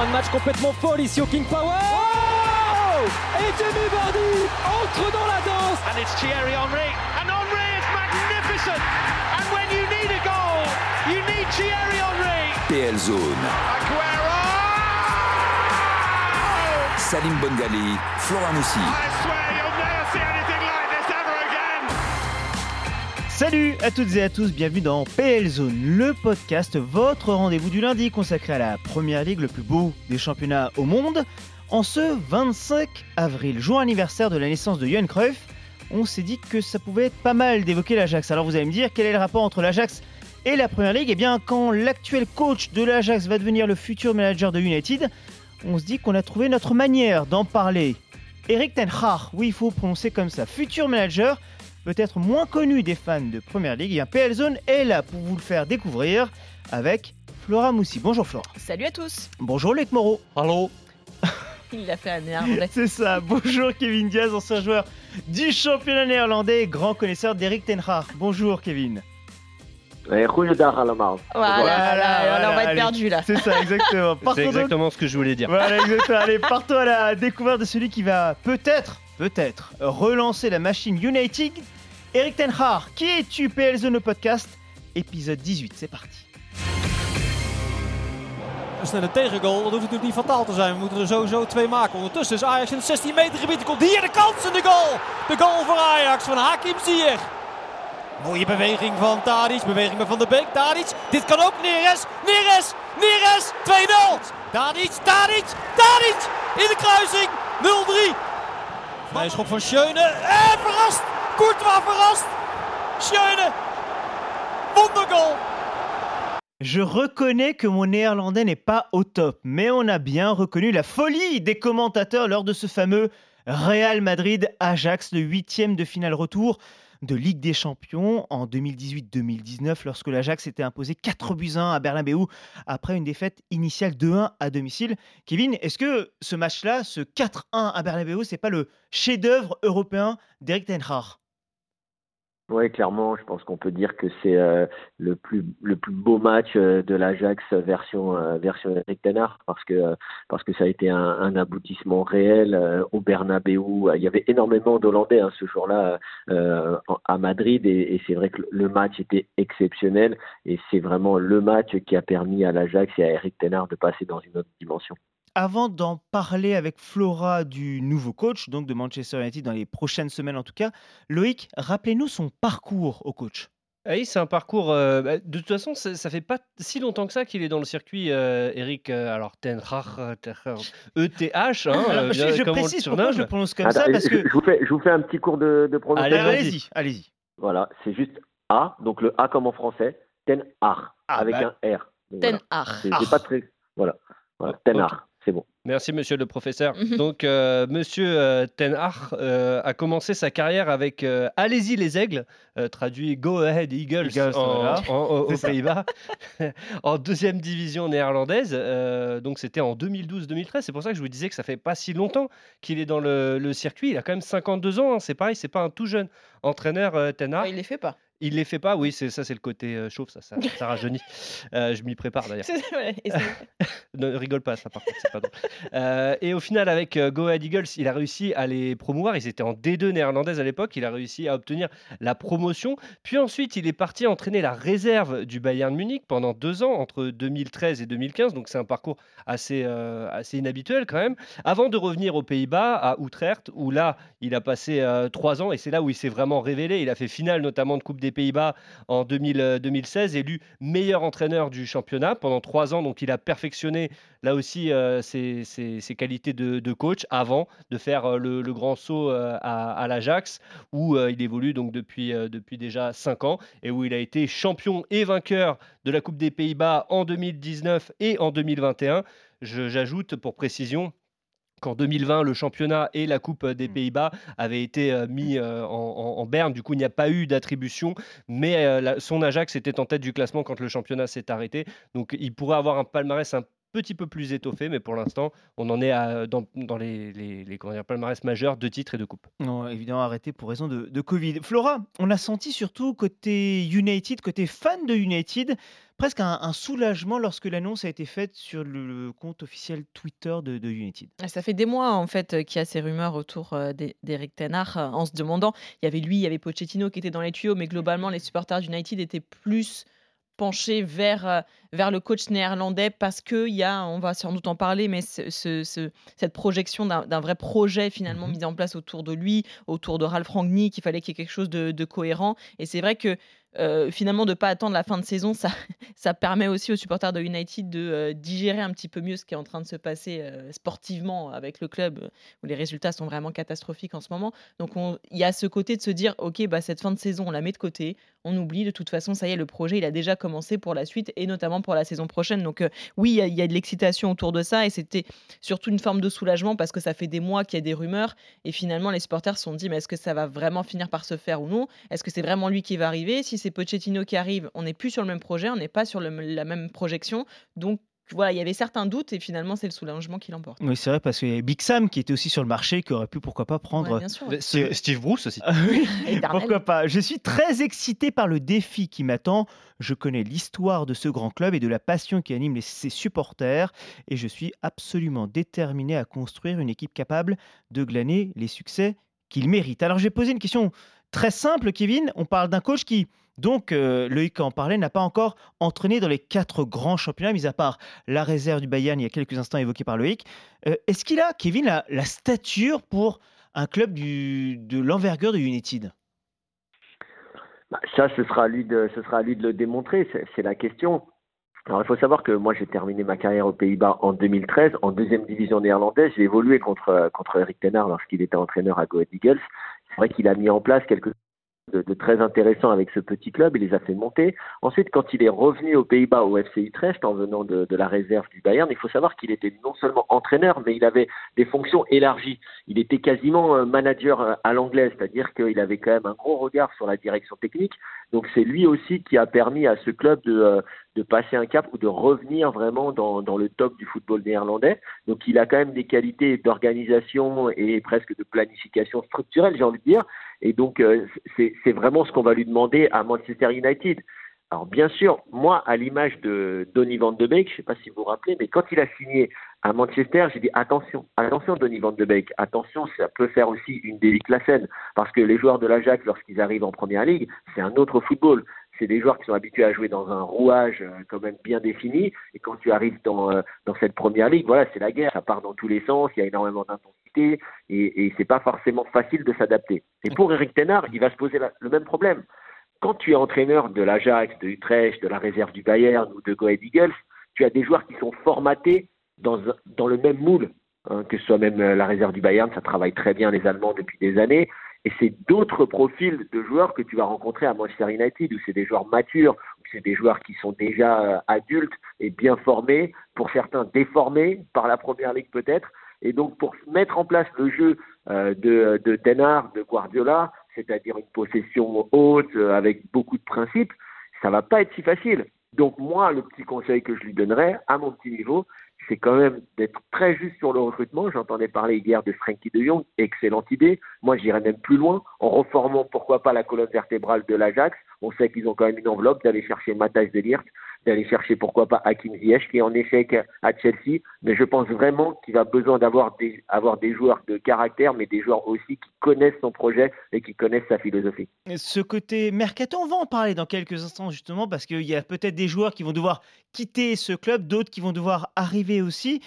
fin de match complètement folle ici au King Power. Oh Et Jamie Vardy entre dans la danse. And it's Thierry Henry. And Henry is magnificent. And when you need a goal, you need Thierry Henry. PL Zone. Aguero! Salim Bongali, Flora Moussi. Salut à toutes et à tous, bienvenue dans PL Zone, le podcast, votre rendez-vous du lundi consacré à la première ligue, le plus beau des championnats au monde. En ce 25 avril, jour anniversaire de la naissance de Johan Cruyff, on s'est dit que ça pouvait être pas mal d'évoquer l'Ajax. Alors vous allez me dire, quel est le rapport entre l'Ajax et la première ligue? Eh bien, quand l'actuel coach de l'Ajax va devenir le futur manager de United, on se dit qu'on a trouvé notre manière d'en parler. Eric Ten oui, il faut prononcer comme ça, futur manager, peut-être moins connu des fans de Première Ligue, et bien PL Zone est là pour vous le faire découvrir avec Flora Moussi. Bonjour Flora. Salut à tous Bonjour Luc Moreau. Allô Il l'a fait à néerlandais. C'est ça. Bonjour Kevin Diaz, ancien joueur du championnat néerlandais, grand connaisseur d'Eric Ten Hag. Bonjour Kevin. Eh, allemaal. Voilà, Voilà, là, voilà, on va être allez. perdu là. C'est ça, exactement. C'est donc- exactement ce que je voulais dire. Voilà, exactement. Allez, partons à la découverte de celui qui va peut-être, peut-être, relancer la machine United. Eric Ten Hag, qui es-tu PL Zone podcast Épisode 18, c'est parti. Een snelle tegengoal, dat hoeft natuurlijk niet fataal te zijn. We moeten er sowieso twee maken. Ondertussen is Ajax in het 16 meter gebied. Er komt hier de kans en de goal. De goal voor Ajax van Hakim Ziyech. Mooie beweging van Tadic, beweging bij Van der Beek. Tadic, dit kan ook Neres, Neres, Neres, 2-0. Tadic, Tadic, Tadic, in de kruising, 0-3. Vrije schop van Schöne, en verrast, Je reconnais que mon néerlandais n'est pas au top, mais on a bien reconnu la folie des commentateurs lors de ce fameux Real Madrid-Ajax, le huitième de finale retour de Ligue des Champions en 2018-2019 lorsque l'Ajax s'était imposé 4 buts à 1 à Bernabeu après une défaite initiale 2-1 à domicile. Kevin, est-ce que ce match-là, ce 4-1 à Bernabeu, c'est pas le chef-d'œuvre européen d'Eric Ten Oui, clairement, je pense qu'on peut dire que c'est euh, le plus le plus beau match euh, de l'Ajax version euh, version Eric Ten Hag parce que euh, parce que ça a été un, aboutissement réel au Bernabeu. Il y avait énormément d'Hollandais hein, ce jour-là à Madrid et, et c'est vrai que le match était exceptionnel et c'est vraiment le match qui a permis à l'Ajax et à Eric Ten Hag de passer dans une autre dimension. Avant d'en parler avec Flora du nouveau coach, donc de Manchester United dans les prochaines semaines en tout cas, Loïc, rappelez-nous son parcours au coach. Ah oui, c'est un parcours. euh, bah, de toute façon, ça, ça fait pas si longtemps que ça qu'il est dans le circuit, euh, Eric. euh, alors, Ten ETH, hein, Alors, euh, je, je le précise pourquoi je le prononce comme Attends, ça, parce je, que... je vous fais je vous fais un petit cours de, de prononciation. Allez-y, allez-y. Voilà, c'est juste A, donc le A comme en français, Ten Hag, Ah, avec bah. un R. Ten voilà. Hag. C'est Ah. pas très. Voilà, voilà Ten Ok. C'est bon. Merci, monsieur le professeur. Donc, euh, monsieur euh, Ten Hag euh, a commencé sa carrière avec euh, Allez-y les aigles, euh, traduit Go Ahead Eagles, Eagles, en- voilà. en- en- C'est aux. Pays-Bas, en deuxième division néerlandaise. euh, donc, c'était en 2012-2013. C'est pour ça que je vous disais que ça fait pas si longtemps qu'il est dans le, le circuit. Il a quand même 52 ans. hein. C'est pareil, c'est pas un tout jeune entraîneur, euh, Ten Hag. Oh, il les fait pas. Il les fait pas, oui, c'est ça, c'est le côté euh, chauve, ça, ça, ça rajeunit. Euh, je m'y prépare d'ailleurs. Ne rigole pas, ça par contre, c'est pas drôle. Euh, et au final, avec Go Ahead Eagles, il a réussi à les promouvoir. Ils étaient en D2 néerlandaise à l'époque. Il a réussi à obtenir la promotion. Puis ensuite, il est parti entraîner la réserve du Bayern Munich pendant deux ans, entre 2013 et 2015. Donc c'est un parcours assez, assez inhabituel quand même. Avant de revenir aux Pays-Bas, à Utrecht, où là, il a passé trois ans. Et c'est là où il s'est vraiment révélé. Il a fait finale notamment de Coupe des Pays-Bas en 2000, euh, 2016, élu meilleur entraîneur du championnat pendant trois ans. Donc il a perfectionné là aussi euh, ses, qualités de, coach avant de faire euh, le, grand saut à, l'Ajax où il évolue donc depuis, déjà cinq ans et où il a été champion et vainqueur de la Coupe des Pays-Bas en 2019 et en 2021. Je- J'ajoute pour précision qu'en 2020, le championnat et la Coupe des Pays-Bas avaient été euh, mis euh, en, en- en berne. Du coup, il n'y a pas eu d'attribution, mais euh, la- son Ajax était en tête du classement quand le championnat s'est arrêté. Donc, il pourrait avoir un palmarès un petit peu plus étoffé, mais pour l'instant, on en est à, dans, dans les, les, les comment dire, palmarès majeurs, deux titres et deux coupes. Non, évidemment arrêté pour raison de, de Covid. Flora, on a senti surtout côté United, côté fan de United, presque un, un soulagement lorsque l'annonce a été faite sur le, le compte officiel Twitter de, de United. Ça fait des mois en fait qu'il y a ces rumeurs autour euh, d'E- d'Eric Ten Hag euh, en se demandant, il y avait lui, il y avait Pochettino qui était dans les tuyaux, mais globalement les supporters d'United étaient plus penchés vers, euh, vers le coach néerlandais parce qu'il y a, on va sans doute en parler, mais ce- ce- ce- cette projection d'un vrai projet finalement Mhm. mis en place autour de lui, autour de Ralph Rangnick, il fallait qu'il y ait quelque chose de, de cohérent. Et c'est vrai que euh, finalement de ne pas attendre la fin de saison, ça, ça permet aussi aux supporters de United de euh, digérer un petit peu mieux ce qui est en train de se passer euh, sportivement avec le club, où les résultats sont vraiment catastrophiques en ce moment. Donc on- il y a ce côté de se dire, ok, bah, cette fin de saison, on la met de côté, on oublie, de toute façon, ça y est, le projet, il a déjà commencé pour la suite, et notamment pour la saison prochaine. Donc euh, oui, il y a- de l'excitation autour de ça, et c'était surtout une forme de soulagement, parce que ça fait des mois qu'il y a des rumeurs, et finalement, les supporters se sont dit, mais est-ce que ça va vraiment finir par se faire ou non? Est-ce que c'est vraiment lui qui va arriver? Si c'est Pochettino qui arrive, on n'est plus sur le même projet, on n'est pas sur la même projection. Donc voilà, il y avait certains doutes, et finalement, c'est le soulagement qui l'emporte. Oui, c'est vrai, parce qu'il y avait Big Sam qui était aussi sur le marché, qui aurait pu, pourquoi pas, Ouais, prendre. bien sûr. Steve, Steve Bruce aussi. Ah oui, pourquoi pas. Je suis très excité par le défi qui m'attend. Je connais l'histoire de ce grand club et de la passion qui anime les- ses supporters. Et je suis absolument déterminé à construire une équipe capable de glaner les succès qu'il mérite. Alors, j'ai posé une question très simple, Kevin. On parle d'un coach qui, donc, euh, Loïc en parlait, n'a pas encore entraîné dans les quatre grands championnats, mis à part la réserve du Bayern il y a quelques instants évoquée par Loïc. Euh, Est-ce qu'il a, Kevin, la, stature pour un club de l'envergure de United? Bah, ça, ce sera à lui de, ce sera lui de le démontrer. C'est la question. Alors, il faut savoir que moi, j'ai terminé ma carrière aux Pays-Bas en 2013, en deuxième division néerlandaise. J'ai évolué contre, contre Eric Ten Hag lorsqu'il était entraîneur à Go Eagles. C'est vrai qu'il a mis en place quelque chose de, très intéressant avec ce petit club. Il les a fait monter. Ensuite, quand il est revenu aux Pays-Bas au FC Utrecht en venant de, la réserve du Bayern, il faut savoir qu'il était non seulement entraîneur, mais il avait des fonctions élargies. Il était quasiment euh, manager euh, à l'anglaise, c'est-à-dire qu'il avait quand même un gros regard sur la direction technique. Donc c'est lui aussi qui a permis à ce club de, euh, passer un cap ou de revenir vraiment dans le top du football néerlandais. Donc il a quand même des qualités d'organisation et presque de planification structurelle, j'ai envie de dire. Et donc euh, c'est vraiment ce qu'on va lui demander à Manchester United. Alors bien sûr, moi, à l'image de Donny van de Beek, je ne sais pas si vous vous rappelez, mais quand il a signé à Manchester, j'ai dit attention, attention Donny van de Beek, attention, ça peut faire aussi une déliclacène, parce que les joueurs de l'Ajax, lorsqu'ils arrivent en Première Ligue, c'est un autre football. C'est des joueurs qui sont habitués à jouer dans un rouage euh, quand même bien défini, et quand tu arrives dans, euh, dans cette Première Ligue, voilà, c'est la guerre, ça part dans tous les sens, il y a énormément d'intensité, et, et c'est pas forcément facile de s'adapter. Et pour Eric Tenard, il va se poser le même problème quand tu es entraîneur de l'Ajax, de Utrecht, de la réserve du Bayern ou de Go Eagles, tu as des joueurs qui sont formatés dans, dans le même moule. hein, que ce soit même euh, la réserve du Bayern, ça travaille très bien les Allemands depuis des années. Et c'est d'autres profils de joueurs que tu vas rencontrer à Manchester United, où c'est des joueurs matures, où c'est des joueurs qui sont déjà euh, adultes et bien formés, pour certains déformés par la Première Ligue peut-être. Et donc pour mettre en place le jeu euh, de, de Hag, de Guardiola, c'est-à-dire une possession haute euh, avec beaucoup de principes, ça va pas être si facile. Donc moi, le petit conseil que je lui donnerais, à mon petit niveau, c'est quand même d'être très juste sur le recrutement. J'entendais parler hier de Frankie de Jong, excellente idée. Moi, j'irais même plus loin, en reformant pourquoi pas la colonne vertébrale de l'Ajax. On sait qu'ils ont quand même une enveloppe d'aller chercher Matthijs de Ligt, d'aller chercher pourquoi pas Hakim Ziyech qui est en échec à Chelsea. Mais je pense vraiment qu'il a besoin d'avoir des, des joueurs de caractère, mais des joueurs aussi qui connaissent son projet et qui connaissent sa philosophie. Ce côté mercato, on va en parler dans quelques instants justement parce qu'il y a peut-être des joueurs qui vont devoir quitter ce club, d'autres qui vont devoir arriver aussi.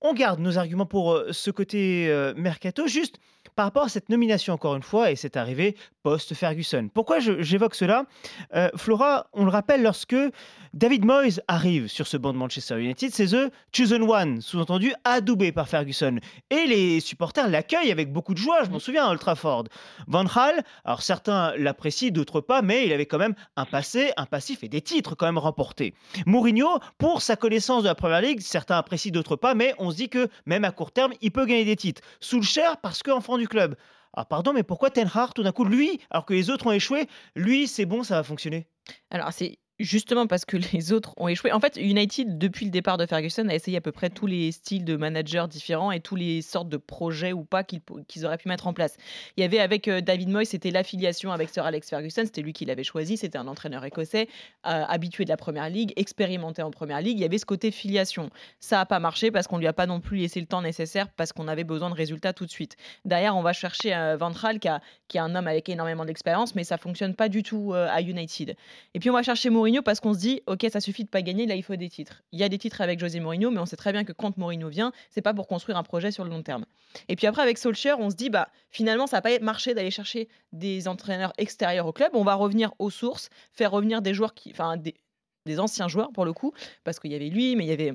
On garde nos arguments pour euh, ce côté euh, mercato, juste par rapport à cette nomination encore une fois et cette arrivée post-Ferguson. Pourquoi j'évoque cela? Euh, Flora, on le rappelle, lorsque David Moyes arrive sur ce banc de Manchester United, c'est The Chosen One, sous-entendu adoubé par Ferguson. Et les supporters l'accueillent avec beaucoup de joie, je m'en souviens, à Old. Van Gaal, alors certains l'apprécient, d'autres pas, mais il avait quand même un passé, un passif et des titres quand même remportés. Mourinho, pour sa connaissance de la Première Ligue, certains apprécient, d'autres pas, mais on se dit que même à court terme, il peut gagner des titres. Solskjaer, parce du club. Ah pardon, mais pourquoi Ten tout d'un coup, lui, alors que les autres ont échoué, lui, c'est bon, ça va fonctionner? Alors, c'est Justement parce que les autres ont échoué. En fait, United, depuis le départ de Ferguson, a essayé à peu près tous les styles de managers différents et tous les sortes de projets ou pas qu'ils auraient pu mettre en place. Il y avait avec euh, David Moyes, c'était l'affiliation avec Sir Alex Ferguson, c'était lui qui l'avait choisi, c'était un entraîneur écossais, euh, habitué de la Première Ligue, expérimenté en Première Ligue. Il y avait ce côté filiation. Ça n'a pas marché parce qu'on lui a pas non plus laissé le temps nécessaire parce qu'on avait besoin de résultats tout de suite. Derrière, on va chercher euh, Van Gaal qui, a- qui est un homme avec énormément d'expérience, mais ça fonctionne pas du tout euh, à United. Et puis on va chercher Mourinho parce qu'on se dit, ok, ça suffit de pas gagner, là il faut des titres. Il y a des titres avec José Mourinho, mais on sait très bien que quand Mourinho vient, c'est pas pour construire un projet sur le long terme. Et puis après avec Solskjaer, on se dit, bah finalement ça n'a pas marché d'aller chercher des entraîneurs extérieurs au club. On va revenir aux sources, faire revenir des joueurs qui, enfin des, des anciens joueurs pour le coup, parce qu'il y avait lui, mais il y avait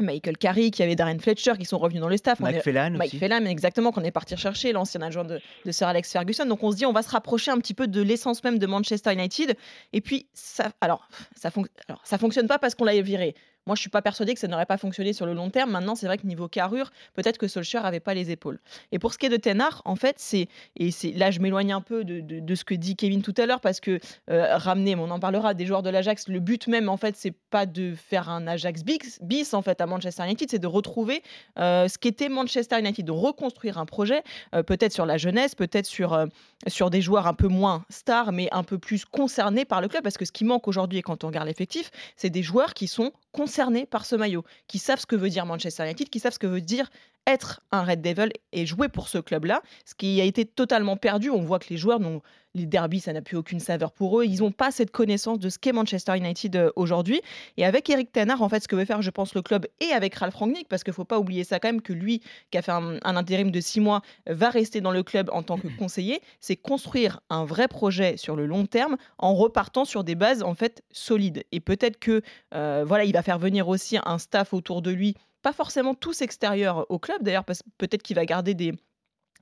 Michael Carrick, il y avait Darren Fletcher qui sont revenus dans le staff. Mike Phelan Mike aussi. Phelan, exactement, qu'on est parti chercher, l'ancien adjoint de, de Sir Alex Ferguson. Donc on se dit, on va se rapprocher un petit peu de l'essence même de Manchester United. Et puis, ça, alors, ça, fonc- alors, ça fonctionne pas parce qu'on l'a viré. Moi, je suis pas persuadé que ça n'aurait pas fonctionné sur le long terme. Maintenant, c'est vrai que niveau carrure, peut-être que Solskjaer avait pas les épaules. Et pour ce qui est de Ten Hag, en fait, c'est et c'est là, je m'éloigne un peu de, de- ce que dit Kevin tout à l'heure parce que euh, ramener, on en parlera, des joueurs de l'Ajax. Le but même, en fait, c'est pas de faire un Ajax bis en fait à Manchester United, c'est de retrouver euh, ce qu'était Manchester United, de reconstruire un projet, euh, peut-être sur la jeunesse, peut-être sur, euh, sur des joueurs un peu moins stars, mais un peu plus concernés par le club, parce que ce qui manque aujourd'hui, et quand on regarde l'effectif, c'est des joueurs qui sont concernés par ce maillot, qui savent ce que veut dire Manchester United, qui savent ce que veut dire être un Red Devil et jouer pour ce club-là, ce qui a été totalement perdu. On voit que les joueurs n'ont les derbies, ça n'a plus aucune saveur pour eux. Ils n'ont pas cette connaissance de ce qu'est Manchester United euh, aujourd'hui. Et avec Eric Ten Hag, en fait, ce que veut faire, je pense, le club et avec Ralph Rangnick, parce qu'il ne faut pas oublier ça quand même, que lui, qui a fait un, un intérim de six mois, va rester dans le club en tant que conseiller, c'est construire un vrai projet sur le long terme en repartant sur des bases en fait solides. Et peut-être que euh, voilà, il va faire venir aussi un staff autour de lui, pas forcément tous extérieurs au club d'ailleurs, parce que peut-être qu'il va garder des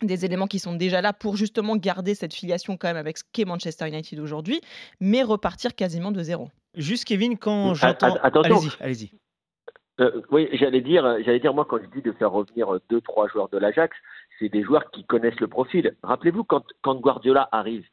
des éléments qui sont déjà là pour justement garder cette filiation quand même avec ce qu'est Manchester United aujourd'hui, mais repartir quasiment de zéro. Juste Kevin, quand j'entends. Allez-y, allez-y. Euh, oui, j'allais dire, j'allais dire moi quand je dis de faire revenir euh, deux trois joueurs de l'Ajax, c'est des joueurs qui connaissent le profil. Rappelez-vous quand quand Guardiola arrive,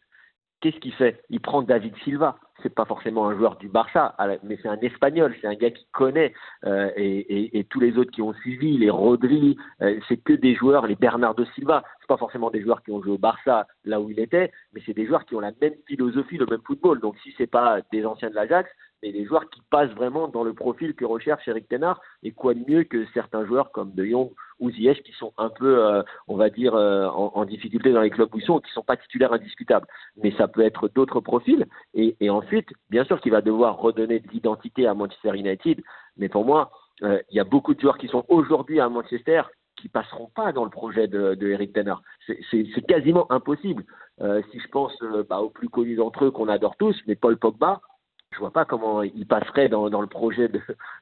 qu'est-ce qu'il fait? Il prend David Silva. C'est pas forcément un joueur du Barça, mais c'est un Espagnol, c'est un gars qui connaît euh, et tous les autres qui ont suivi, les Rodri, euh, c'est que des joueurs, les Bernardo Silva. C'est pas forcément des joueurs qui ont joué au Barça là où il était, mais c'est des joueurs qui ont la même philosophie, le même football. Donc si c'est pas des anciens de l'Ajax, mais des joueurs qui passent vraiment dans le profil que recherche Eric Ten Hag. Et quoi de mieux que certains joueurs comme De Jong ou Ziyech qui sont un peu, euh, on va dire, euh, en, difficulté dans les clubs où ils sont, qui sont pas titulaires indiscutables. Mais ça peut être d'autres profils. Et, ensuite, bien sûr qu'il va devoir redonner de l'identité à Manchester United. Mais pour moi, euh, il y a beaucoup de joueurs qui sont aujourd'hui à Manchester qui passeront pas dans le projet de, Eric Ten Hag. C'est- quasiment impossible. Si je pense bah, au plus connu d'entre eux qu'on adore tous, mais Paul Pogba, je vois pas comment il passerait dans, le projet de,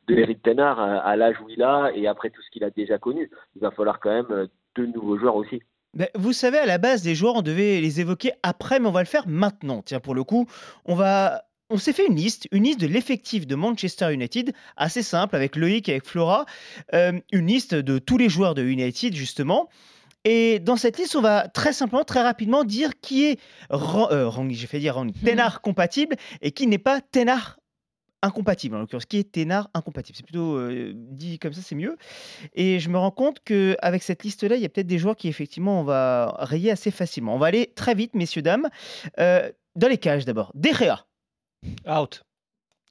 Eric Ten Hag à, à l'âge où il a et après tout ce qu'il a déjà connu. Il va falloir quand même euh, deux nouveaux joueurs aussi. Vous savez, à la base, les joueurs, on devait les évoquer après, mais on va le faire maintenant. Tiens, pour le coup. On s'est fait une liste, une liste de l'effectif de Manchester United, assez simple, avec Loïc et avec Flora. Euh, une liste de tous les joueurs de United, justement. Et dans cette liste, on va très simplement, très rapidement dire qui est euh, j'ai fait dire Rangnick, Tenard compatible et qui n'est pas Tenard incompatible. En l'occurrence, qui est Tenard incompatible. C'est plutôt euh, dit comme ça, c'est mieux. Et je me rends compte qu'avec cette liste-là, il y a peut-être des joueurs qui, effectivement, on va rayer assez facilement. On va aller très vite, messieurs, dames. Euh, dans les cages d'abord. Derrea. Out.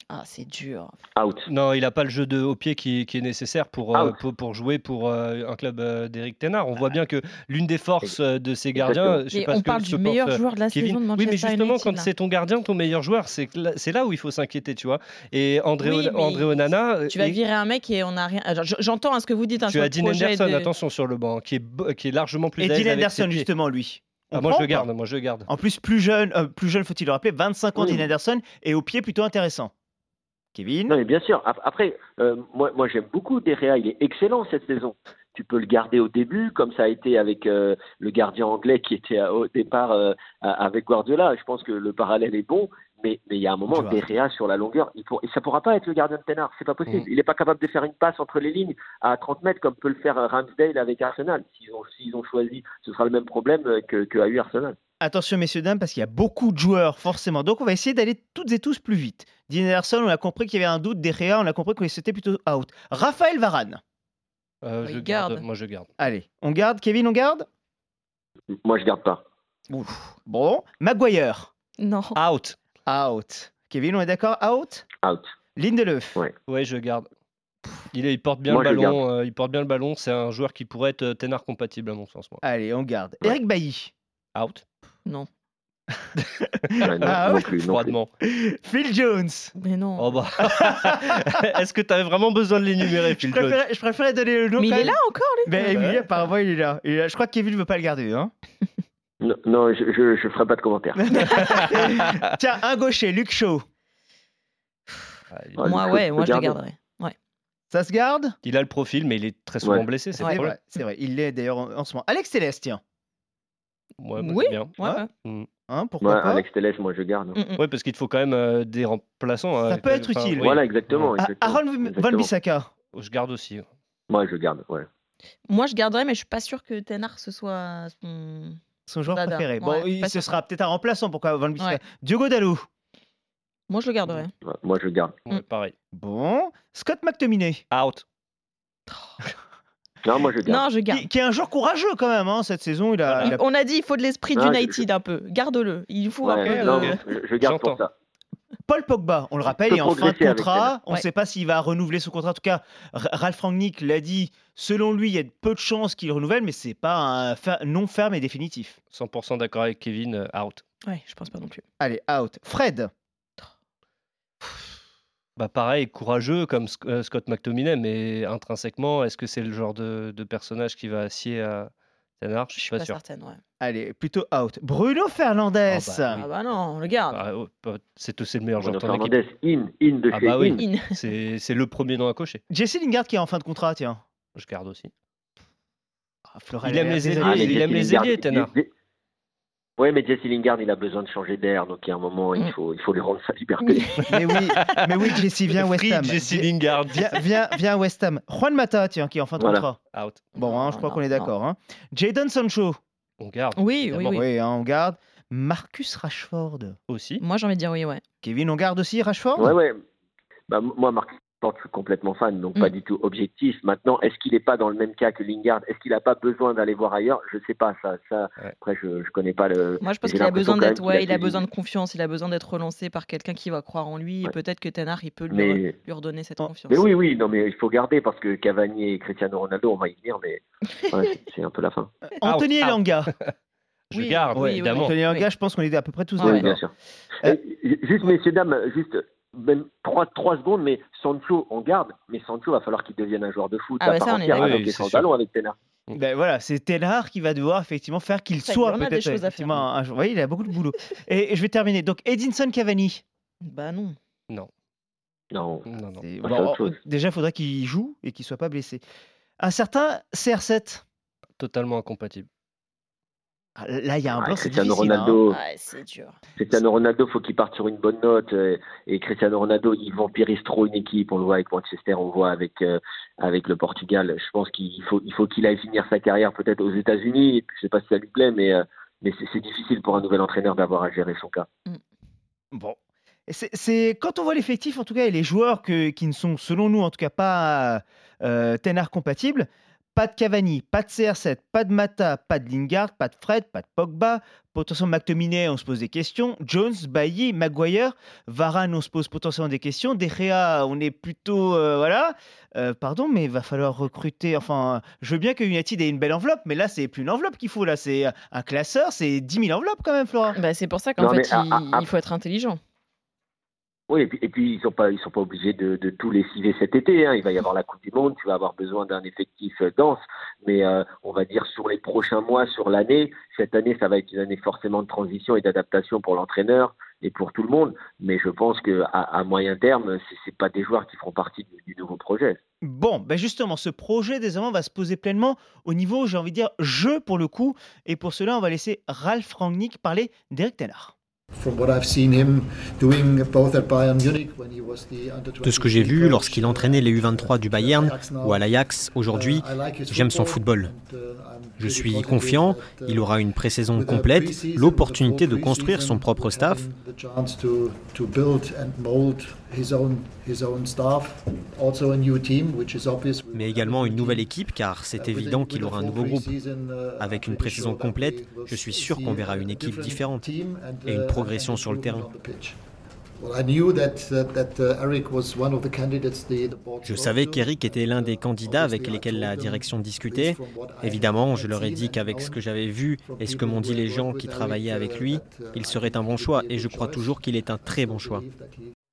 Ah, c'est dur. Out. Non, il n'a pas le jeu de, au pied qui, qui est nécessaire pour, euh, pour, pour jouer pour euh, un club euh, d'Eric Tenard. On voit bien que l'une des forces euh, de ces gardiens, je sais Et pas on ce parle du meilleur joueur de la Kevin. saison de Oui, Manchester mais justement, United. quand c'est ton gardien, ton meilleur joueur, c'est là, c'est là où il faut s'inquiéter, tu vois. Et André, Oui, mais André Onana. Tu vas virer un mec et on n'a rien. J'entends hein, ce que vous dites. hein, tu as Dean Anderson, de- attention sur le banc, qui est, qui est largement plus Et Dean Anderson, ses justement, lui. Ah, moi, je le garde, moi, je le garde. En plus, plus jeune, euh, plus jeune faut-il le rappeler, 25 ans, Oui. Dean Anderson, et au pied plutôt intéressant. Kevin Non, mais bien sûr. Ap- Après, euh, moi, moi j'aime beaucoup Derrea. Il est excellent cette saison. Tu peux le garder au début, comme ça a été avec euh, le gardien anglais qui était à- au départ euh, avec Guardiola. Je pense que le parallèle est bon, mais mais il y a un moment. Derrea sur la longueur, il pour, et ça pourra pas être le gardien de Tenard. C'est pas possible. Mhm. Il n'est pas capable de faire une passe entre les lignes à 30 mètres comme peut le faire euh, Ramsdale avec Arsenal. S'ils ont, choisi, ce sera le même problème euh, que, eu Arsenal. Attention, messieurs, dames, parce qu'il y a beaucoup de joueurs, forcément. Donc, on va essayer d'aller toutes et tous plus vite. Dean Anderson, on a compris qu'il y avait un doute. Derrière, on a compris que c'était plutôt out. Raphaël Varane. Euh, Oui, je garde. garde. Moi, je garde. Allez, on garde. Kevin, on garde? Moi, je garde pas. Bon. Maguire. Non. Out. Out. Kevin, on est d'accord? Out? Out. Lindelöf. Ouais. Ouais, je garde. Il, porte bien Moi, le ballon. euh, il porte bien le ballon. C'est un joueur qui pourrait être euh, Ténard compatible à mon sens. Moi. Allez, on garde. Ouais. Eric Bailly. Out. Non. Ouais, non, Ah non ouais plus, non plus. Froidement. Phil Jones. Mais non. Oh bah. Est-ce que tu avais vraiment besoin de l'énumérer, Je Phil Jones préférais, je préférais donner le nom. Mais il est là encore, lui Ben, Ouais. Emilie, apparemment, il est là. Il est là. Je crois que Kevin ne veut pas le garder. Hein Non, non, je, je, je ferai pas de commentaire. Tiens, un gaucher, Luke Shaw. Ah, Ouais, Moi, ouais, moi je le garder. garderais. Ça se garde? Il a le profil, mais il est très souvent Ouais. blessé. C'est Ouais. vrai, c'est vrai. Il l'est d'ailleurs en, en ce moment. Alex Télès, tiens. Ouais, moi, Oui. bien. Ouais, Ouais. ouais. Hein, pourquoi Ouais, pas Alex Telles, moi, je garde. Mm, mm. Ouais, parce qu'il te faut quand même euh, des remplaçants. Ça hein, peut être enfin, utile. oui. Voilà, exactement. Ah, exactement, Harold Van. Bissaka. Je garde aussi. Moi, je garde, ouais. Moi, je garderais, mais je suis pas sûr que Tenard ce soit son. Son joueur Dada. préféré. Bon, Ouais, il- pas ce sera peut-être un remplaçant. Pourquoi Van Bissaka Ouais. Diogo Dalot. Moi, je le garderais. Ouais, Moi, je garde. Ouais, Mm. Pareil. Bon. Scott McTominay. Out. Non, moi, je garde. Non, je garde. Qui, qui est un joueur courageux quand même. Hein, cette saison, il a, Voilà. il a- On a dit il faut de l'esprit d'United un peu. Garde-le. Il faut un peu non, de. je, je garde pour J'entends. ça. Paul Pogba, on le rappelle, est en fin de contrat. On ne Ouais. sait pas s'il va renouveler son contrat. En tout cas, Ralph Rangnick l'a dit. Selon lui, il y a peu de chances qu'il renouvelle, mais c'est pas un fer- non ferme et définitif. 100% d'accord avec Kevin. euh, out. Ouais, je pense pas non plus. Allez, out. Fred. Bah pareil, courageux comme euh, Scott McTominay, mais intrinsèquement, est-ce que c'est le genre de, de personnage qui va assier à Tenard Je Je suis suis pas pas sûr. certaine, ouais. Allez, plutôt out. Bruno Fernandes. Ah bah Ah bah non, on le garde. Ah, oh, bah, c'est aussi le meilleur Bruno joueur de ton équipe. Fernandez, in, in de Ah chez bah oui. C'est c'est le premier nom à cocher. Jesse Lingard qui est en fin de contrat, tiens. Je garde aussi. Ah, Florent, Il aime les ailiers, Ah, il aime les ailiers, il- Ouais, mais Jesse Lingard, il a besoin de changer d'air, donc il y a un moment, il Mm. faut, il faut lui rendre sa liberté. mais oui, mais oui, Jesse, viens West Ham. Jesse Lingard. Viens, viens, viens West Ham. Juan Mata, tiens, qui est en fin de Voilà. contrat. Out. Bon, hein, je crois qu'on est d'accord. Hein. Jadon Sancho. On garde. Oui, oui, oui. Oui, hein, on garde. Marcus Rashford. Aussi. Moi, j'ai envie de dire oui, ouais. Kevin, on garde aussi Rashford? Ouais, ouais. Bah, moi, Marc Ford, je suis complètement fan, donc pas Mm. du tout objectif. Maintenant, est-ce qu'il n'est pas dans le même cas que Lingard? Est-ce qu'il n'a pas besoin d'aller voir ailleurs? Je sais pas ça. ça Ouais. Après, je ne connais pas le. Moi, je pense qu'il a besoin d'être, ouais, il a besoin de confiance, il a besoin d'être relancé par quelqu'un qui va croire en lui. Et peut-être que Tenard, il peut lui, Mais, lui redonner cette Oh, confiance. mais oui, oui, non, mais il faut garder parce que Cavani et Cristiano Ronaldo, on va y venir, mais ouais, c'est- un peu la fin. Anthony out. Elanga. Je Oui, garde, oui, oui, évidemment. Anthony Elanga, Oui. je pense qu'on est à peu près tous d'accord. bien sûr. Euh, Euh, juste, messieurs, dames, juste même trois, trois secondes, mais Sancho, on garde, mais Sancho, va falloir qu'il devienne un joueur de foot Ah à bah ça, on est alors sans sûr. ballon avec Tenard. Ben voilà, c'est Tenard qui va devoir effectivement faire qu'il soit peut-être choses à faire. effectivement un jour. Oui, il a beaucoup de boulot. et, et je vais terminer. Donc Edinson Cavani. Bah non. Non, Non, non. Ça, bon, autre chose. déjà, il faudrait qu'il joue et qu'il soit pas blessé. Un certain CR7. Totalement incompatible. Ah, Là, il y a un Ah, blanc, c'est Cristiano difficile. hein. Ronaldo, Ouais, c'est dur. Cristiano Ronaldo, faut qu'il parte sur une bonne note. euh, et Cristiano Ronaldo, il vampirise trop une équipe. On le voit avec Manchester, on le voit avec euh, avec le Portugal. Je pense qu'il faut il faut qu'il aille finir sa carrière peut-être aux États-Unis. Je sais pas si ça lui plaît, mais euh, mais c'est c'est difficile pour un nouvel entraîneur d'avoir à gérer son cas. Bon. Et C'est c'est- quand on voit l'effectif, en tout cas, et les joueurs que- qui ne sont, selon nous, en tout cas, pas euh, Tenard compatibles, pas de Cavani, pas de CR7, pas de Mata, pas de Lingard, pas de Fred, pas de Pogba, potentiellement McTominay, on se pose des questions, Jones, Bailly, Maguire, Varane, on se pose potentiellement des questions, De Gea, on est plutôt, euh, voilà, Euh, pardon, mais il va falloir recruter, enfin, je veux bien que United ait une belle enveloppe, mais là, c'est plus une enveloppe qu'il faut, là, c'est un classeur, c'est 10 000 enveloppes quand même, Flora. Bah, c'est pour ça qu'en fait, mais, il, il faut être intelligent. Oui, et puis, et puis ils sont pas ils sont pas obligés de, de tous les civer cet été. Hein. Il va y avoir la Coupe du Monde, tu vas avoir besoin d'un effectif euh, dense, mais euh, on va dire sur les prochains mois, sur l'année. Cette année, ça va être une année forcément de transition et d'adaptation pour l'entraîneur et pour tout le monde. Mais je pense que à, moyen terme, c'est pas des joueurs qui feront partie du, du nouveau projet. Bon, ben justement, ce projet désormais va se poser pleinement au niveau, j'ai envie de dire, jeu pour le coup. Et pour cela, on va laisser Ralph Rangnick parler d'Eric Tenard. De ce que j'ai vu lorsqu'il entraînait les U23 du Bayern ou à l'Ajax aujourd'hui, j'aime son football. Je suis confiant, il aura une pré-saison complète, l'opportunité de construire son propre staff. Mais également une nouvelle équipe car c'est évident qu'il aura un nouveau groupe. Avec une pré-saison complète, je suis sûr qu'on verra une équipe différente et une progression sur le terrain. Je savais qu'Eric était l'un des candidats avec lesquels la direction discutait. Évidemment, je leur ai dit qu'avec ce que j'avais vu et ce que m'ont dit les gens qui travaillaient avec lui, il serait un bon choix et je crois toujours qu'il est un très bon choix.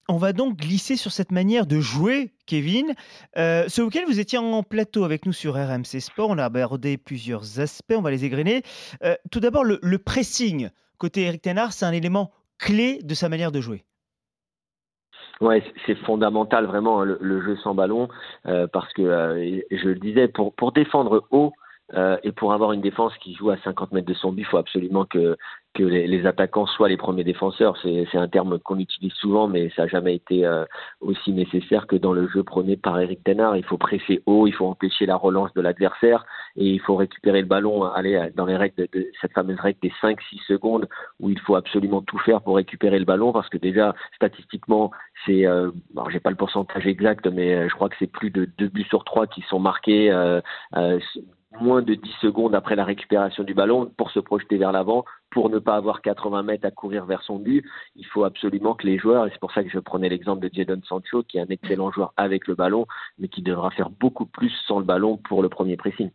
On va donc glisser sur cette manière de jouer, Kevin. Euh, ce week-end, vous étiez en plateau avec nous sur RMC Sport. On a abordé plusieurs aspects, on va les égrener. Euh, tout d'abord, le, pressing. Côté Eric Tenard, c'est un élément clé de sa manière de jouer. Ouais, c'est fondamental vraiment hein, le, jeu sans ballon euh, parce que je le disais pour pour défendre haut et pour avoir une défense qui joue à 50 mètres de son but, il faut absolument que que les, attaquants soient les premiers défenseurs. C'est un terme qu'on utilise souvent, mais ça n'a jamais été euh, aussi nécessaire que dans le jeu prôné par Eric Tenard. Il faut presser haut, il faut empêcher la relance de l'adversaire et il faut récupérer le ballon, aller dans les règles de, cette fameuse règle des 5-6 secondes où il faut absolument tout faire pour récupérer le ballon parce que déjà statistiquement c'est, euh, alors j'ai pas le pourcentage exact, mais euh, je crois que c'est plus de 2 buts sur 3 qui sont marqués. Euh, euh moins de 10 secondes après la récupération du ballon pour se projeter vers l'avant, pour ne pas avoir 80 mètres à courir vers son but. Il faut absolument que les joueurs, et c'est pour ça que je prenais l'exemple de Jadon Sancho, qui est un excellent joueur avec le ballon, mais qui devra faire beaucoup plus sans le ballon pour le premier pressing.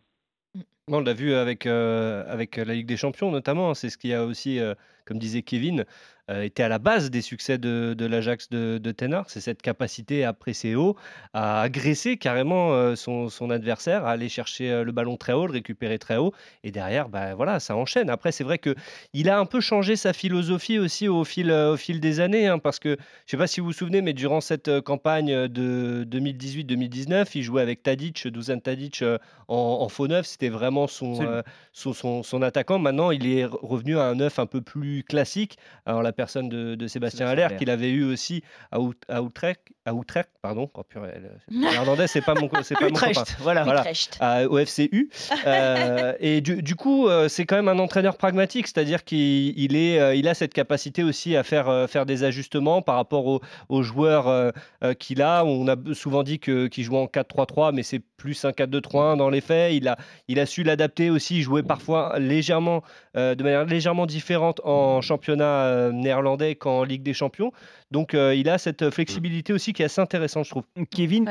On l'a vu avec, euh, avec la Ligue des Champions notamment, c'est ce qui a aussi, euh, comme disait Kevin, euh, était à la base des succès de, de l'Ajax de, de. C'est cette capacité à presser haut, à agresser carrément euh, son, son, adversaire, à aller chercher euh, le ballon très haut, le récupérer très haut. Et derrière, bah, voilà, ça enchaîne. Après, c'est vrai qu'il a un peu changé sa philosophie aussi au fil, au fil des années. Hein, parce que, je ne sais pas si vous vous souvenez, mais durant cette campagne de 2018-2019, il jouait avec Tadic, Dusan Tadic en, en, faux neuf. C'était vraiment son, son, son, attaquant. Maintenant, il est revenu à un neuf un peu plus classique. Alors, la personne de, Sébastien Allaire, qu'il avait eu aussi à, à Utrecht, à Utrecht, pardon. Oh, L'Irlandais, c'est pas mon, c'est pas mon copain. Voilà, voilà au FCU. Euh, et du, coup, euh, c'est quand même un entraîneur pragmatique, c'est-à-dire qu'il est, euh, il a cette capacité aussi à faire, faire des ajustements par rapport aux, joueurs qu'il a. On a souvent dit que qu'il jouait en 4-3-3, mais c'est plus un 4-2-3-1 dans les faits. Il a, il a su l'adapter aussi, jouer parfois légèrement, de manière légèrement différente en championnat néerlandais qu'en Ligue des Champions. Donc euh, il a cette flexibilité aussi qui est assez intéressante, je trouve. Kevin,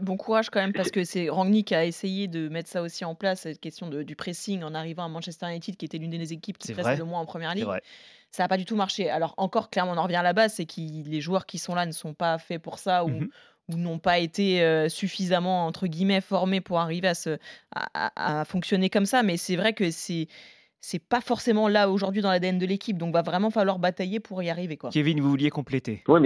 bon courage quand même parce que c'est Rangnick qui a essayé de mettre ça aussi en place, cette question de, du pressing en arrivant à Manchester United, qui était l'une des équipes qui pressait le moins en première ligue. Ça n'a pas du tout marché. Alors encore, clairement, on en revient à la base, c'est que les joueurs qui sont là ne sont pas faits pour ça ou, mhm. n'ont pas été euh, suffisamment entre guillemets formés pour arriver à, se, à fonctionner comme ça. Mais c'est vrai que c'est c'est pas forcément là aujourd'hui dans l'ADN de l'équipe. Donc, va vraiment falloir batailler pour y arriver. Quoi. Kevin, vous vouliez compléter? Oui,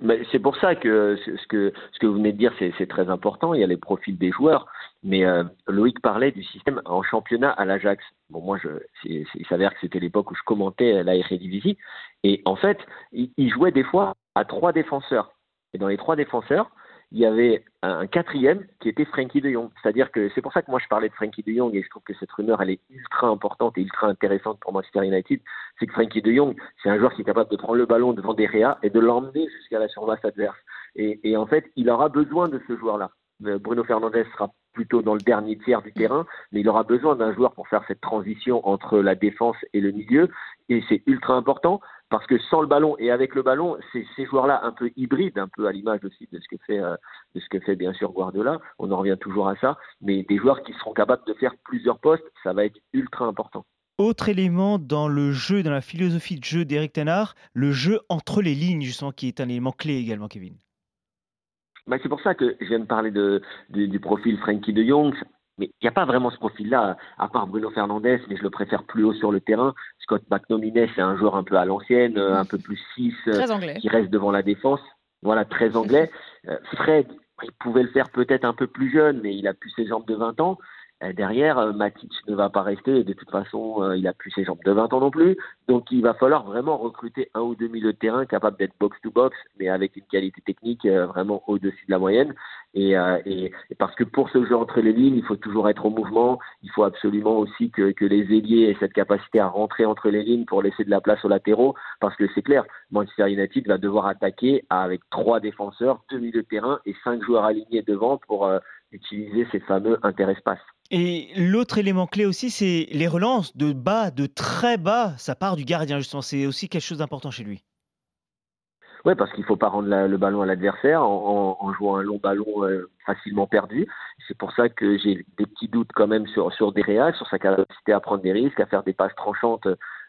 mais c'est pour ça que ce, que ce que vous venez de dire, c'est très important. Il y a les profils des joueurs. Mais euh, Loïc parlait du système en championnat à l'Ajax. Bon, moi, je, il s'avère que c'était l'époque où je commentais la Eredivisie. Et en fait, il, il jouait des fois à trois défenseurs. Et dans les trois défenseurs, il y avait un quatrième qui était Frankie de Jong. C'est-à-dire que c'est pour ça que moi je parlais de Frankie de Jong et je trouve que cette rumeur elle est ultra importante et ultra intéressante pour Manchester United. C'est que Frankie de Jong, c'est un joueur qui est capable de prendre le ballon devant des réas et de l'emmener jusqu'à la surface adverse. Et, et, en fait, il aura besoin de ce joueur-là. Euh, Bruno Fernandes sera plutôt dans le dernier tiers du terrain, mais il aura besoin d'un joueur pour faire cette transition entre la défense et le milieu, et c'est ultra important parce que sans le ballon et avec le ballon, c'est ces joueurs-là un peu hybrides, un peu à l'image aussi de ce que fait euh, de ce que fait bien sûr Guardiola, on en revient toujours à ça, mais des joueurs qui seront capables de faire plusieurs postes, ça va être ultra important. Autre élément dans le jeu, dans la philosophie de jeu d'Eric Tenard, le jeu entre les lignes, justement, qui est un élément clé également, Kevin. Bah, c'est pour ça que je viens de parler de, du profil Frankie de Jong. Mais il n'y a pas vraiment ce profil-là, à part Bruno Fernandez, mais je le préfère plus haut sur le terrain. Scott McNominay, c'est un joueur un peu à l'ancienne, euh, un peu plus 6, euh, qui reste devant la défense. Voilà, très anglais. Euh, Fred, il pouvait le faire peut-être un peu plus jeune, mais il a plus ses jambes de 20 ans. Derrière, Matic ne va pas rester. De toute façon, il a plus ses jambes de 20 ans non plus. Donc, il va falloir vraiment recruter un ou deux milieux de terrain capables d'être box-to-box, mais avec une qualité technique vraiment au-dessus de la moyenne. Et, parce que pour ce jeu entre les lignes, il faut toujours être au mouvement. Il faut absolument aussi que, les ailiers aient cette capacité à rentrer entre les lignes pour laisser de la place aux latéraux. Parce que c'est clair, Manchester United va devoir attaquer avec trois défenseurs, deux milieux de terrain et cinq joueurs alignés devant pour euh, utiliser ces fameux interespaces. Et l'autre élément clé aussi, c'est les relances de bas, de très bas. Ça part du gardien, justement. C'est aussi quelque chose d'important chez lui. Oui, parce qu'il ne faut pas rendre le ballon à l'adversaire en, jouant un long ballon euh, facilement perdu. C'est pour ça que j'ai des petits doutes quand même sur, sur sur sa capacité à prendre des risques, à faire des passes tranchantes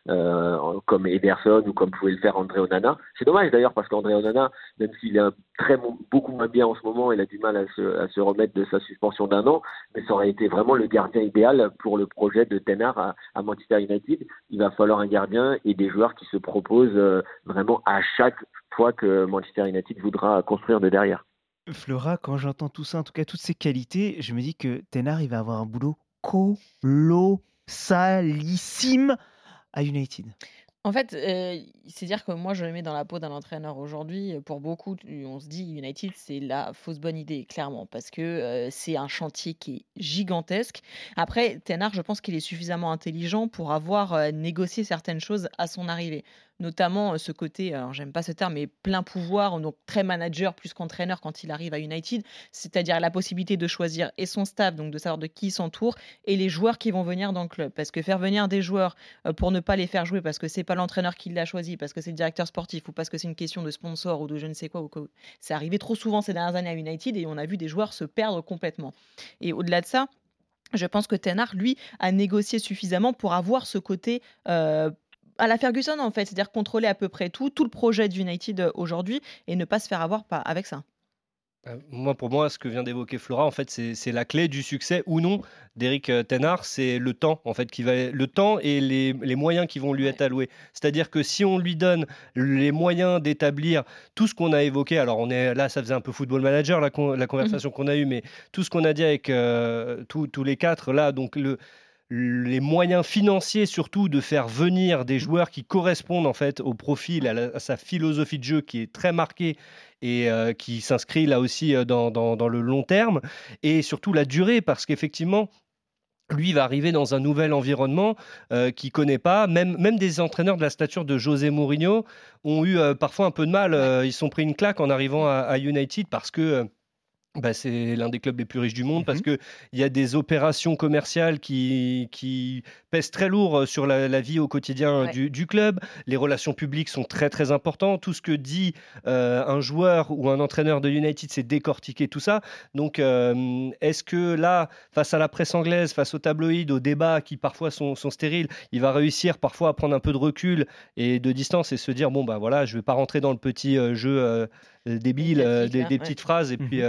euh, comme Ederson ou comme pouvait le faire André Onana. C'est dommage d'ailleurs parce qu'André Onana, même s'il est très beaucoup moins bien en ce moment, il a du mal à se, remettre de sa suspension d'un an, mais ça aurait été vraiment le gardien idéal pour le projet de Tenard à, Manchester United. Il va falloir un gardien et des joueurs qui se proposent euh, vraiment à chaque fois que Manchester United voudra construire de derrière. Flora, quand j'entends tout ça, en tout cas toutes ces qualités, je me dis que Tenard, il va avoir un boulot colossalissime à United en fait, c'est dire que moi, je me mets dans la peau d'un entraîneur aujourd'hui. Pour beaucoup, on se dit United, c'est la fausse bonne idée, clairement, parce que c'est un chantier qui est gigantesque. Après, Tenard, je pense qu'il est suffisamment intelligent pour avoir négocié certaines choses à son arrivée notamment ce côté, alors j'aime pas ce terme, mais plein pouvoir, donc très manager plus qu'entraîneur quand il arrive à United, c'est-à-dire la possibilité de choisir et son staff, donc de savoir de qui s'entoure, et les joueurs qui vont venir dans le club. Parce que faire venir des joueurs pour ne pas les faire jouer parce que c'est pas l'entraîneur qui l'a choisi, parce que c'est le directeur sportif, ou parce que c'est une question de sponsor ou de je ne sais quoi, ou quoi. c'est arrivé trop souvent ces dernières années à United et on a vu des joueurs se perdre complètement. Et au-delà de ça, je pense que Tenard, lui, a négocié suffisamment pour avoir ce côté à la Ferguson en fait, c'est-à-dire contrôler à peu près tout, tout le projet d'United euh, aujourd'hui et ne pas se faire avoir avec ça. Bah, moi, pour moi, ce que vient d'évoquer Flora, en fait, c'est la clé du succès ou non d'Eric euh, Tenard, c'est le temps, en fait, qui va, le temps et les, moyens qui vont lui être alloués. C'est-à-dire que si on lui donne les moyens d'établir tout ce qu'on a évoqué, alors on est là, ça faisait un peu football manager la, la conversation qu'on a eue, mais tout ce qu'on a dit avec euh, tous les quatre là, donc le les moyens financiers surtout de faire venir des joueurs qui correspondent en fait au profil, à, sa philosophie de jeu qui est très marquée et euh, qui s'inscrit là aussi euh, dans, dans, le long terme, et surtout la durée, parce qu'effectivement, lui va arriver dans un nouvel environnement euh, qu'il connaît pas. Même, même des entraîneurs de la stature de José Mourinho ont eu parfois un peu de mal. ils sont pris une claque en arrivant à United parce que bah, c'est l'un des clubs les plus riches du monde parce mmh qu'il y a des opérations commerciales qui, qui pèsent très lourd euh, sur la, vie au quotidien du, du, club. Les relations publiques sont très très importantes. Tout ce que dit euh, un joueur ou un entraîneur de United, c'est décortiquer tout ça. Donc, euh, est-ce que là, face à la presse anglaise, face aux tabloïds, aux débats qui parfois sont, sont, stériles, il va réussir parfois à prendre un peu de recul et de distance et se dire bon, bah voilà, je vais pas rentrer dans le petit jeu débile des, des, petites phrases et mmh puis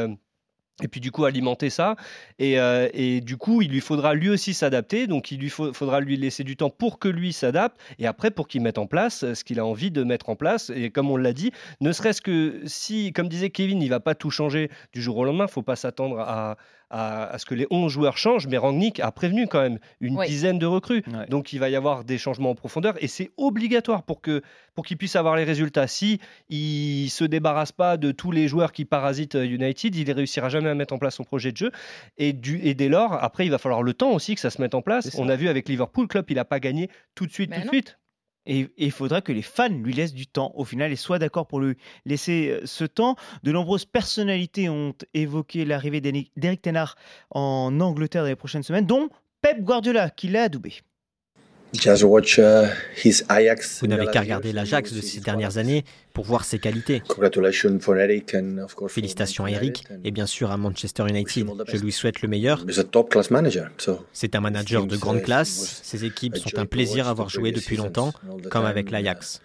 et puis du coup alimenter ça. Et, euh, et, du coup, il lui faudra lui aussi s'adapter. Donc il lui faudra lui laisser du temps pour que lui s'adapte. Et après, pour qu'il mette en place ce qu'il a envie de mettre en place. Et comme on l'a dit, ne serait-ce que si, comme disait Kevin, il va pas tout changer du jour au lendemain. Faut pas s'attendre à, à, ce que les 11 joueurs changent, mais Rangnick a prévenu quand même une dizaine de recrues. Donc il va y avoir des changements en profondeur et c'est obligatoire pour que pour qu'il puisse avoir les résultats. Si il se débarrasse pas de tous les joueurs qui parasitent euh, United, il ne réussira jamais à mettre en place son projet de jeu. Et, du, et dès lors, après, il va falloir le temps aussi que ça se mette en place. On a vu avec Liverpool, club, il n'a pas gagné tout de suite, tout de suite. Et il faudra que les fans lui laissent du temps au final et soient d'accord pour lui laisser euh, ce temps. De nombreuses personnalités ont évoqué l'arrivée d'Eric Tenard en Angleterre dans les prochaines semaines, dont Pep Guardiola qui l'a adoubé. Uh, Vous n'avez qu'à regarder l'Ajax de ces dernières années pour voir ses qualités. Félicitations à Eric et bien sûr à Manchester United. Je lui souhaite le meilleur. C'est un manager de grande classe. Ses équipes sont un plaisir à avoir joué depuis longtemps, comme avec l'Ajax.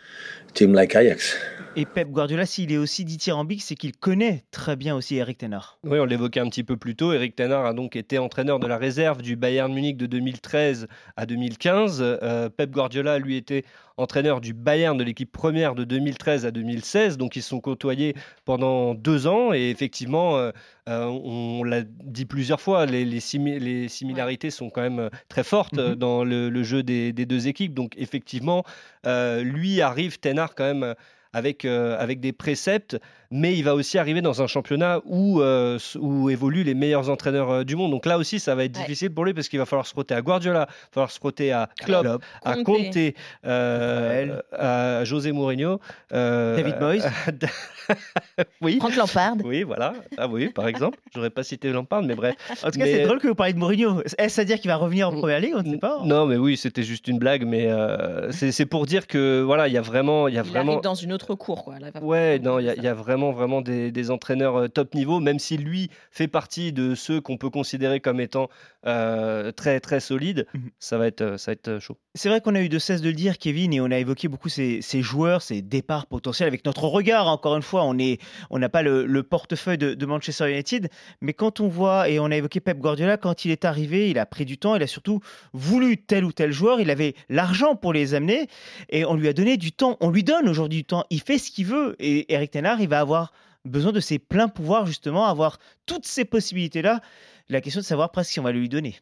Et Pep Guardiola, s'il est aussi dithyrambique, c'est qu'il connaît très bien aussi Eric Tenard. Oui, on l'évoquait un petit peu plus tôt. Eric Tenard a donc été entraîneur de la réserve du Bayern Munich de 2013 à 2015. Euh, Pep Guardiola, lui, était entraîneur du Bayern de l'équipe première de 2013 à 2016. Donc ils se sont côtoyés pendant deux ans et effectivement, euh, euh, on l'a dit plusieurs fois, les, les, similarités sont quand même très fortes mhm. dans le, jeu des, des, deux équipes. Donc effectivement, lui arrive, Tenard quand même avec, euh, avec des préceptes, mais il va aussi arriver dans un championnat où, euh, où évoluent les meilleurs entraîneurs euh, du monde. Donc là aussi, ça va être difficile pour lui parce qu'il va falloir se frotter à Guardiola, il va falloir se frotter à Klopp, à Conte, à José Mourinho, David Moyes, oui. Franck Lampard. Oui, voilà. Ah oui, par exemple. J'aurais pas cité Lampard, mais bref. En tout cas, c'est drôle que vous parliez de Mourinho. Est-ce à dire qu'il va revenir en première ligue On ne sait pas. Non, mais oui, c'était juste une blague, mais c'est pour dire que voilà, il y a vraiment, il y a il vraiment. Arrive dans une autre cour, quoi. ouais, non, il y, a vraiment, vraiment des, entraîneurs euh, top niveau, même si lui fait partie de ceux qu'on peut considérer comme étant euh, très, très solides. Mhm. Ça va être, ça va être chaud. C'est vrai qu'on a eu de cesse de le dire, Kevin, et on a évoqué beaucoup ces, joueurs, ces départs potentiels avec notre regard. Encore une fois, on est, on n'a pas le, portefeuille de, de, Manchester United, mais quand on voit et on a évoqué Pep Guardiola, quand il est arrivé, il a pris du temps, il a surtout voulu tel ou tel joueur, il avait l'argent pour les amener et on lui a donné du temps. On lui donne aujourd'hui du temps. Il fait ce qu'il veut. Et Eric Tenard, il va avoir besoin de ses pleins pouvoirs, justement, avoir toutes ces possibilités-là. La question de savoir presque si on va lui donner.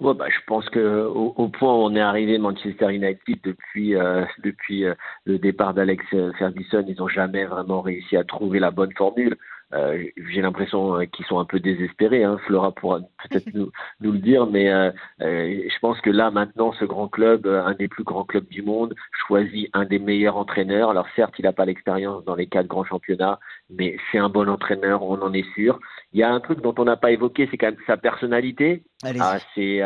Ouais, bah, je pense que au, point où on est arrivé Manchester United depuis euh, euh, le départ d'Alex Ferguson, ils n'ont jamais vraiment réussi à trouver la bonne formule. Euh, j'ai l'impression euh, qu'ils sont un peu désespérés. Hein. Flora pourra peut-être nous, nous, le dire, mais euh, je pense que là maintenant, ce grand club, un des plus grands clubs du monde, choisit un des meilleurs entraîneurs. Alors certes, il n'a pas l'expérience dans les quatre grands championnats, mais c'est un bon entraîneur, on en est sûr. Il y a un truc dont on n'a pas évoqué, c'est quand même sa personnalité. Ah, c'est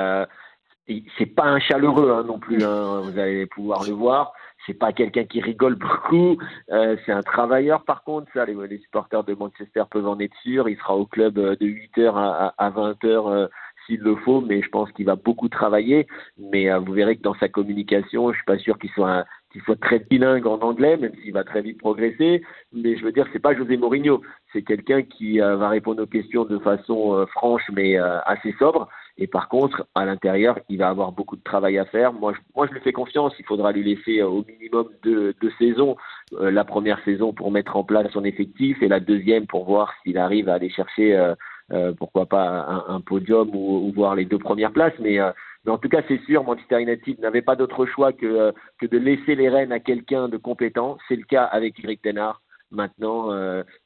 c'est pas un chaleureux hein, non plus. Hein. Vous allez pouvoir le voir c'est pas quelqu'un qui rigole beaucoup. Euh, c'est un travailleur, par contre. Ça, les, les, supporters de Manchester peuvent en être sûrs. Il sera au club euh, de 8h à, à 20h euh, s'il le faut, mais je pense qu'il va beaucoup travailler. Mais vous verrez que dans sa communication, je suis pas sûr qu'il soit qu'il soit très bilingue en anglais, même s'il va très vite progresser. Mais je veux dire, c'est pas José Mourinho. C'est quelqu'un qui va répondre aux questions de façon franche, mais assez sobre. Et par contre, à l'intérieur, il va avoir beaucoup de travail à faire. Moi, je, moi, je lui fais confiance. Il faudra lui laisser euh, au minimum deux, deux saisons. Euh, la première saison pour mettre en place son effectif et la deuxième pour voir s'il arrive à aller chercher, euh, pourquoi pas, un, podium ou, voir les deux premières places. Mais, mais en tout cas, c'est sûr, Manchester United n'avait pas d'autre choix que, que de laisser les rênes à quelqu'un de compétent. C'est le cas avec Eric Tenard. Maintenant,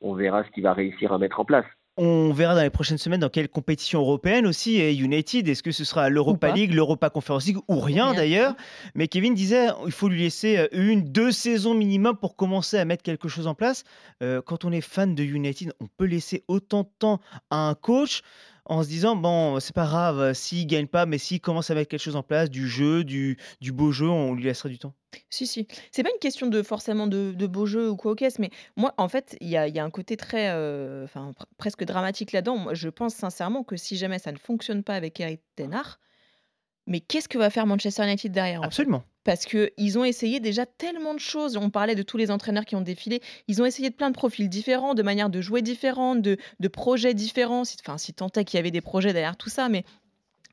on verra ce qu'il va réussir à mettre en place. On verra dans les prochaines semaines dans quelle compétition européenne aussi est United. Est-ce que ce sera l'Europa League, l'Europa Conference League ou rien, d'ailleurs Mais Kevin disait il faut lui laisser euh, une, deux saisons minimum pour commencer à mettre quelque chose en place. Euh, quand on est fan de United, on peut laisser autant de temps à un coach en se disant bon, c'est pas grave euh, s'il gagne pas, mais s'il commence à mettre quelque chose en place, du jeu, du, du beau jeu, on lui laissera du temps. Si, si. C'est pas une question de forcément de, de beau jeu ou quoi au caisse, mais moi, en fait, il y a, y a un côté très, euh, enfin, presque dramatique là-dedans. Je pense sincèrement que si jamais ça ne fonctionne pas avec Eric Tenard, mais qu'est-ce que va faire Manchester United derrière Absolument. Parce qu'ils ont essayé déjà tellement de choses. On parlait de tous les entraîneurs qui ont défilé. Ils ont essayé de plein de profils différents, de manières de jouer différentes, de, projets différents. Enfin, si tant est qu'il y avait des projets derrière tout ça, mais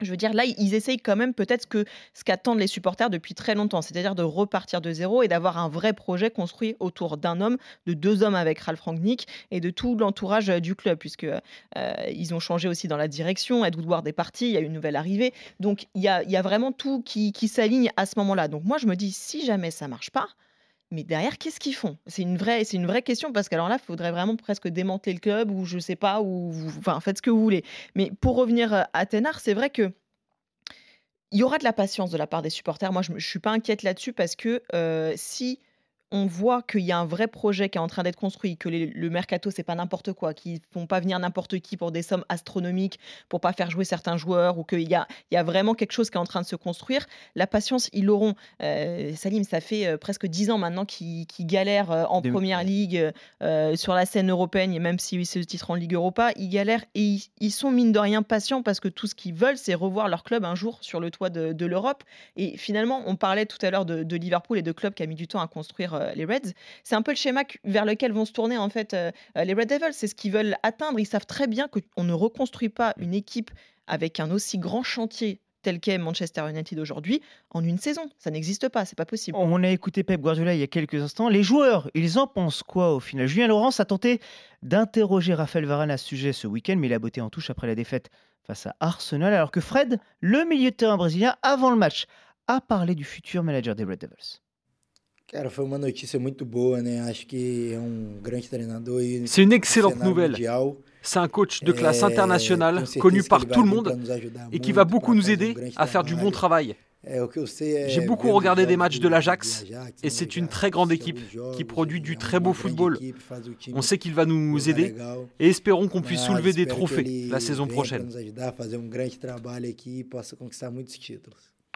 je veux dire, là, ils essayent quand même peut-être que ce qu'attendent les supporters depuis très longtemps, c'est-à-dire de repartir de zéro et d'avoir un vrai projet construit autour d'un homme, de deux hommes avec Ralph Rangnick et de tout l'entourage euh, du club, puisque euh, ils ont changé aussi dans la direction. Ed Woodward est parti, il y a une nouvelle arrivée, donc il y a, vraiment tout qui, qui s'aligne à ce moment-là. Donc moi, je me dis, si jamais ça marche pas, mais derrière, qu'est-ce qu'ils font? C'est une vraie, c'est une vraie question parce qu'alors là, il faudrait vraiment presque démanteler le club ou je sais pas ou enfin faites ce que vous voulez. Mais pour revenir euh, à Ténard, c'est vrai que il y aura de la patience de la part des supporters. Moi, je ne suis pas inquiète là-dessus parce que euh, si on voit qu'il y a un vrai projet qui est en train d'être construit, que le mercato c'est pas n'importe quoi, qu'ils font pas venir n'importe qui pour des sommes astronomiques, pour pas faire jouer certains joueurs, ou qu'il y a, il y a vraiment quelque chose qui est en train de se construire. La patience, ils l'auront. Euh, Salim, ça fait euh, presque dix ans maintenant qu'ils galèrent euh, en première ligue sur la scène européenne, et même si c'est le titre en Ligue Europa, ils galèrent et ils, sont mine de rien patients parce que tout ce qu'ils veulent, c'est revoir leur club un jour sur le toit de, l'Europe. Et finalement, on parlait tout à l'heure de, de Liverpool et de clubs qui a mis du temps à construire euh, les Reds. C'est un peu le schéma vers lequel vont se tourner en fait euh, euh, les Red Devils. C'est ce qu'ils veulent atteindre. Ils savent très bien qu'on ne reconstruit pas une équipe avec un aussi grand chantier tel qu'est Manchester United aujourd'hui en une saison. Ça n'existe pas, c'est pas possible. On a écouté Pep Guardiola il y a quelques instants. Les joueurs, ils en pensent quoi au final? Julien Laurence a tenté d'interroger Raphaël Varane à ce sujet ce week-end, mais il a botté en touche après la défaite face à Arsenal, alors que Fred, le milieu de terrain brésilien, avant le match, a parlé du futur manager des Red Devils. C'est une excellente nouvelle. C'est un coach de classe internationale, connu par tout le monde, et qui va beaucoup nous aider à faire du bon travail. J'ai beaucoup regardé des matchs de l'Ajax, et c'est une très grande équipe qui produit du très beau football. On sait qu'il va nous aider, et espérons qu'on puisse soulever des trophées la saison prochaine.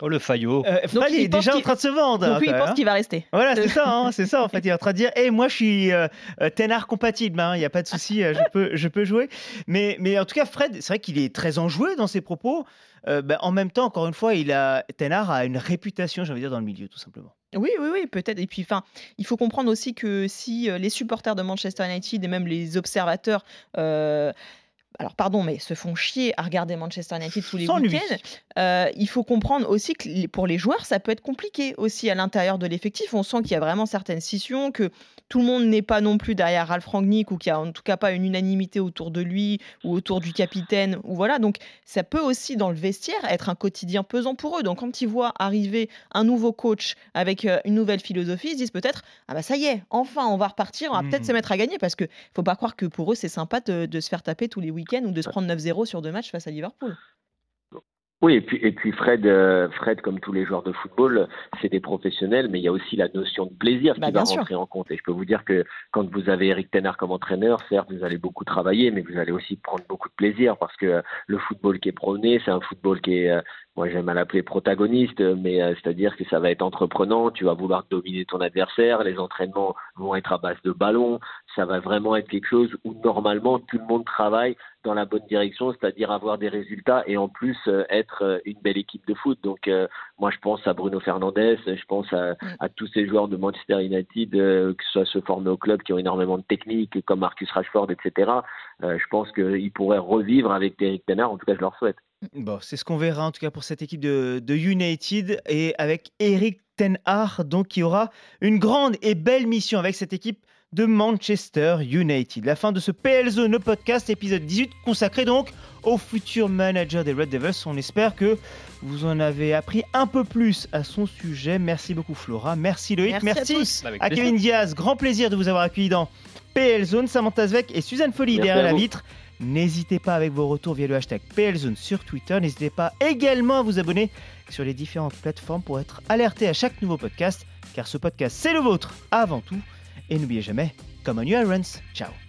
Oh le faillot. Euh, Fred il est déjà en train de se vendre. Donc lui, il pense même, qu'il va rester. Voilà, c'est ça, hein, c'est ça en fait. Il est en train de dire, hey, moi je suis euh, euh, Ténard compatible, hein, il n'y a pas de souci, euh, je, peux, je peux jouer. Mais, mais en tout cas, Fred, c'est vrai qu'il est très enjoué dans ses propos. Euh, ben, en même temps, encore une fois, il a, Ténard a une réputation, j'ai envie de dire, dans le milieu, tout simplement. Oui, oui, oui, peut-être. Et puis, enfin, il faut comprendre aussi que si euh, les supporters de Manchester United et même les observateurs, euh, alors pardon, mais se font chier à regarder Manchester United tous les week-ends, euh, il faut comprendre aussi que pour les joueurs, ça peut être compliqué aussi à l'intérieur de l'effectif. On sent qu'il y a vraiment certaines scissions, que tout le monde n'est pas non plus derrière Ralph Rangnick ou qu'il n'y a en tout cas pas une unanimité autour de lui ou autour du capitaine. Ou voilà, donc ça peut aussi dans le vestiaire être un quotidien pesant pour eux. Donc quand ils voient arriver un nouveau coach avec euh, une nouvelle philosophie, ils se disent peut-être ah bah ça y est, enfin on va repartir, on va peut-être Mhm. se mettre à gagner parce que faut pas croire que pour eux c'est sympa de, de se faire taper tous les week-ends ou de se prendre 9-0 sur deux matchs face à Liverpool. Oui, et puis, et puis Fred, euh, Fred, comme tous les joueurs de football, c'est des professionnels, mais il y a aussi la notion de plaisir Bah, qui va bien sûr. rentrer en compte. Et je peux vous dire que quand vous avez Eric Tenard comme entraîneur, certes, vous allez beaucoup travailler, mais vous allez aussi prendre beaucoup de plaisir parce que euh, le football qui est prôné, c'est un football qui est, euh, moi j'aime à l'appeler protagoniste, mais euh, c'est-à-dire que ça va être entreprenant, tu vas vouloir dominer ton adversaire, les entraînements vont être à base de ballon, ça va vraiment être quelque chose où normalement tout le monde travaille dans la bonne direction, c'est-à-dire avoir des résultats et en plus euh, être euh, une belle équipe de foot. Donc euh, moi je pense à Bruno Fernandes, je pense à, à tous ces joueurs de Manchester United, euh, que ce soit ceux formés au club qui ont énormément de technique, comme Marcus Rashford, etc. Euh, je pense qu'ils pourraient revivre avec Eric Tenard, en tout cas je leur souhaite. Bon, c'est ce qu'on verra en tout cas pour cette équipe de, de United et avec Eric Ten Hag, donc qui aura une grande et belle mission avec cette équipe de Manchester United. La fin de ce PL Zone, le podcast, épisode 18, consacré donc au futur manager des Red Devils. On espère que vous en avez appris un peu plus à son sujet. Merci beaucoup Flora, merci Loïc, Merci à tous. Avec à. Kevin Diaz, grand plaisir de vous avoir accueilli dans PL Zone, Samantha Zvek et Suzanne Folly Merci derrière la vous. vitre. N'hésitez pas avec vos retours via le hashtag PLZone sur Twitter. N'hésitez pas également à vous abonner sur les différentes plateformes pour être alerté à chaque nouveau podcast, car ce podcast c'est le vôtre avant tout. Et n'oubliez jamais, comme on you irons. Ciao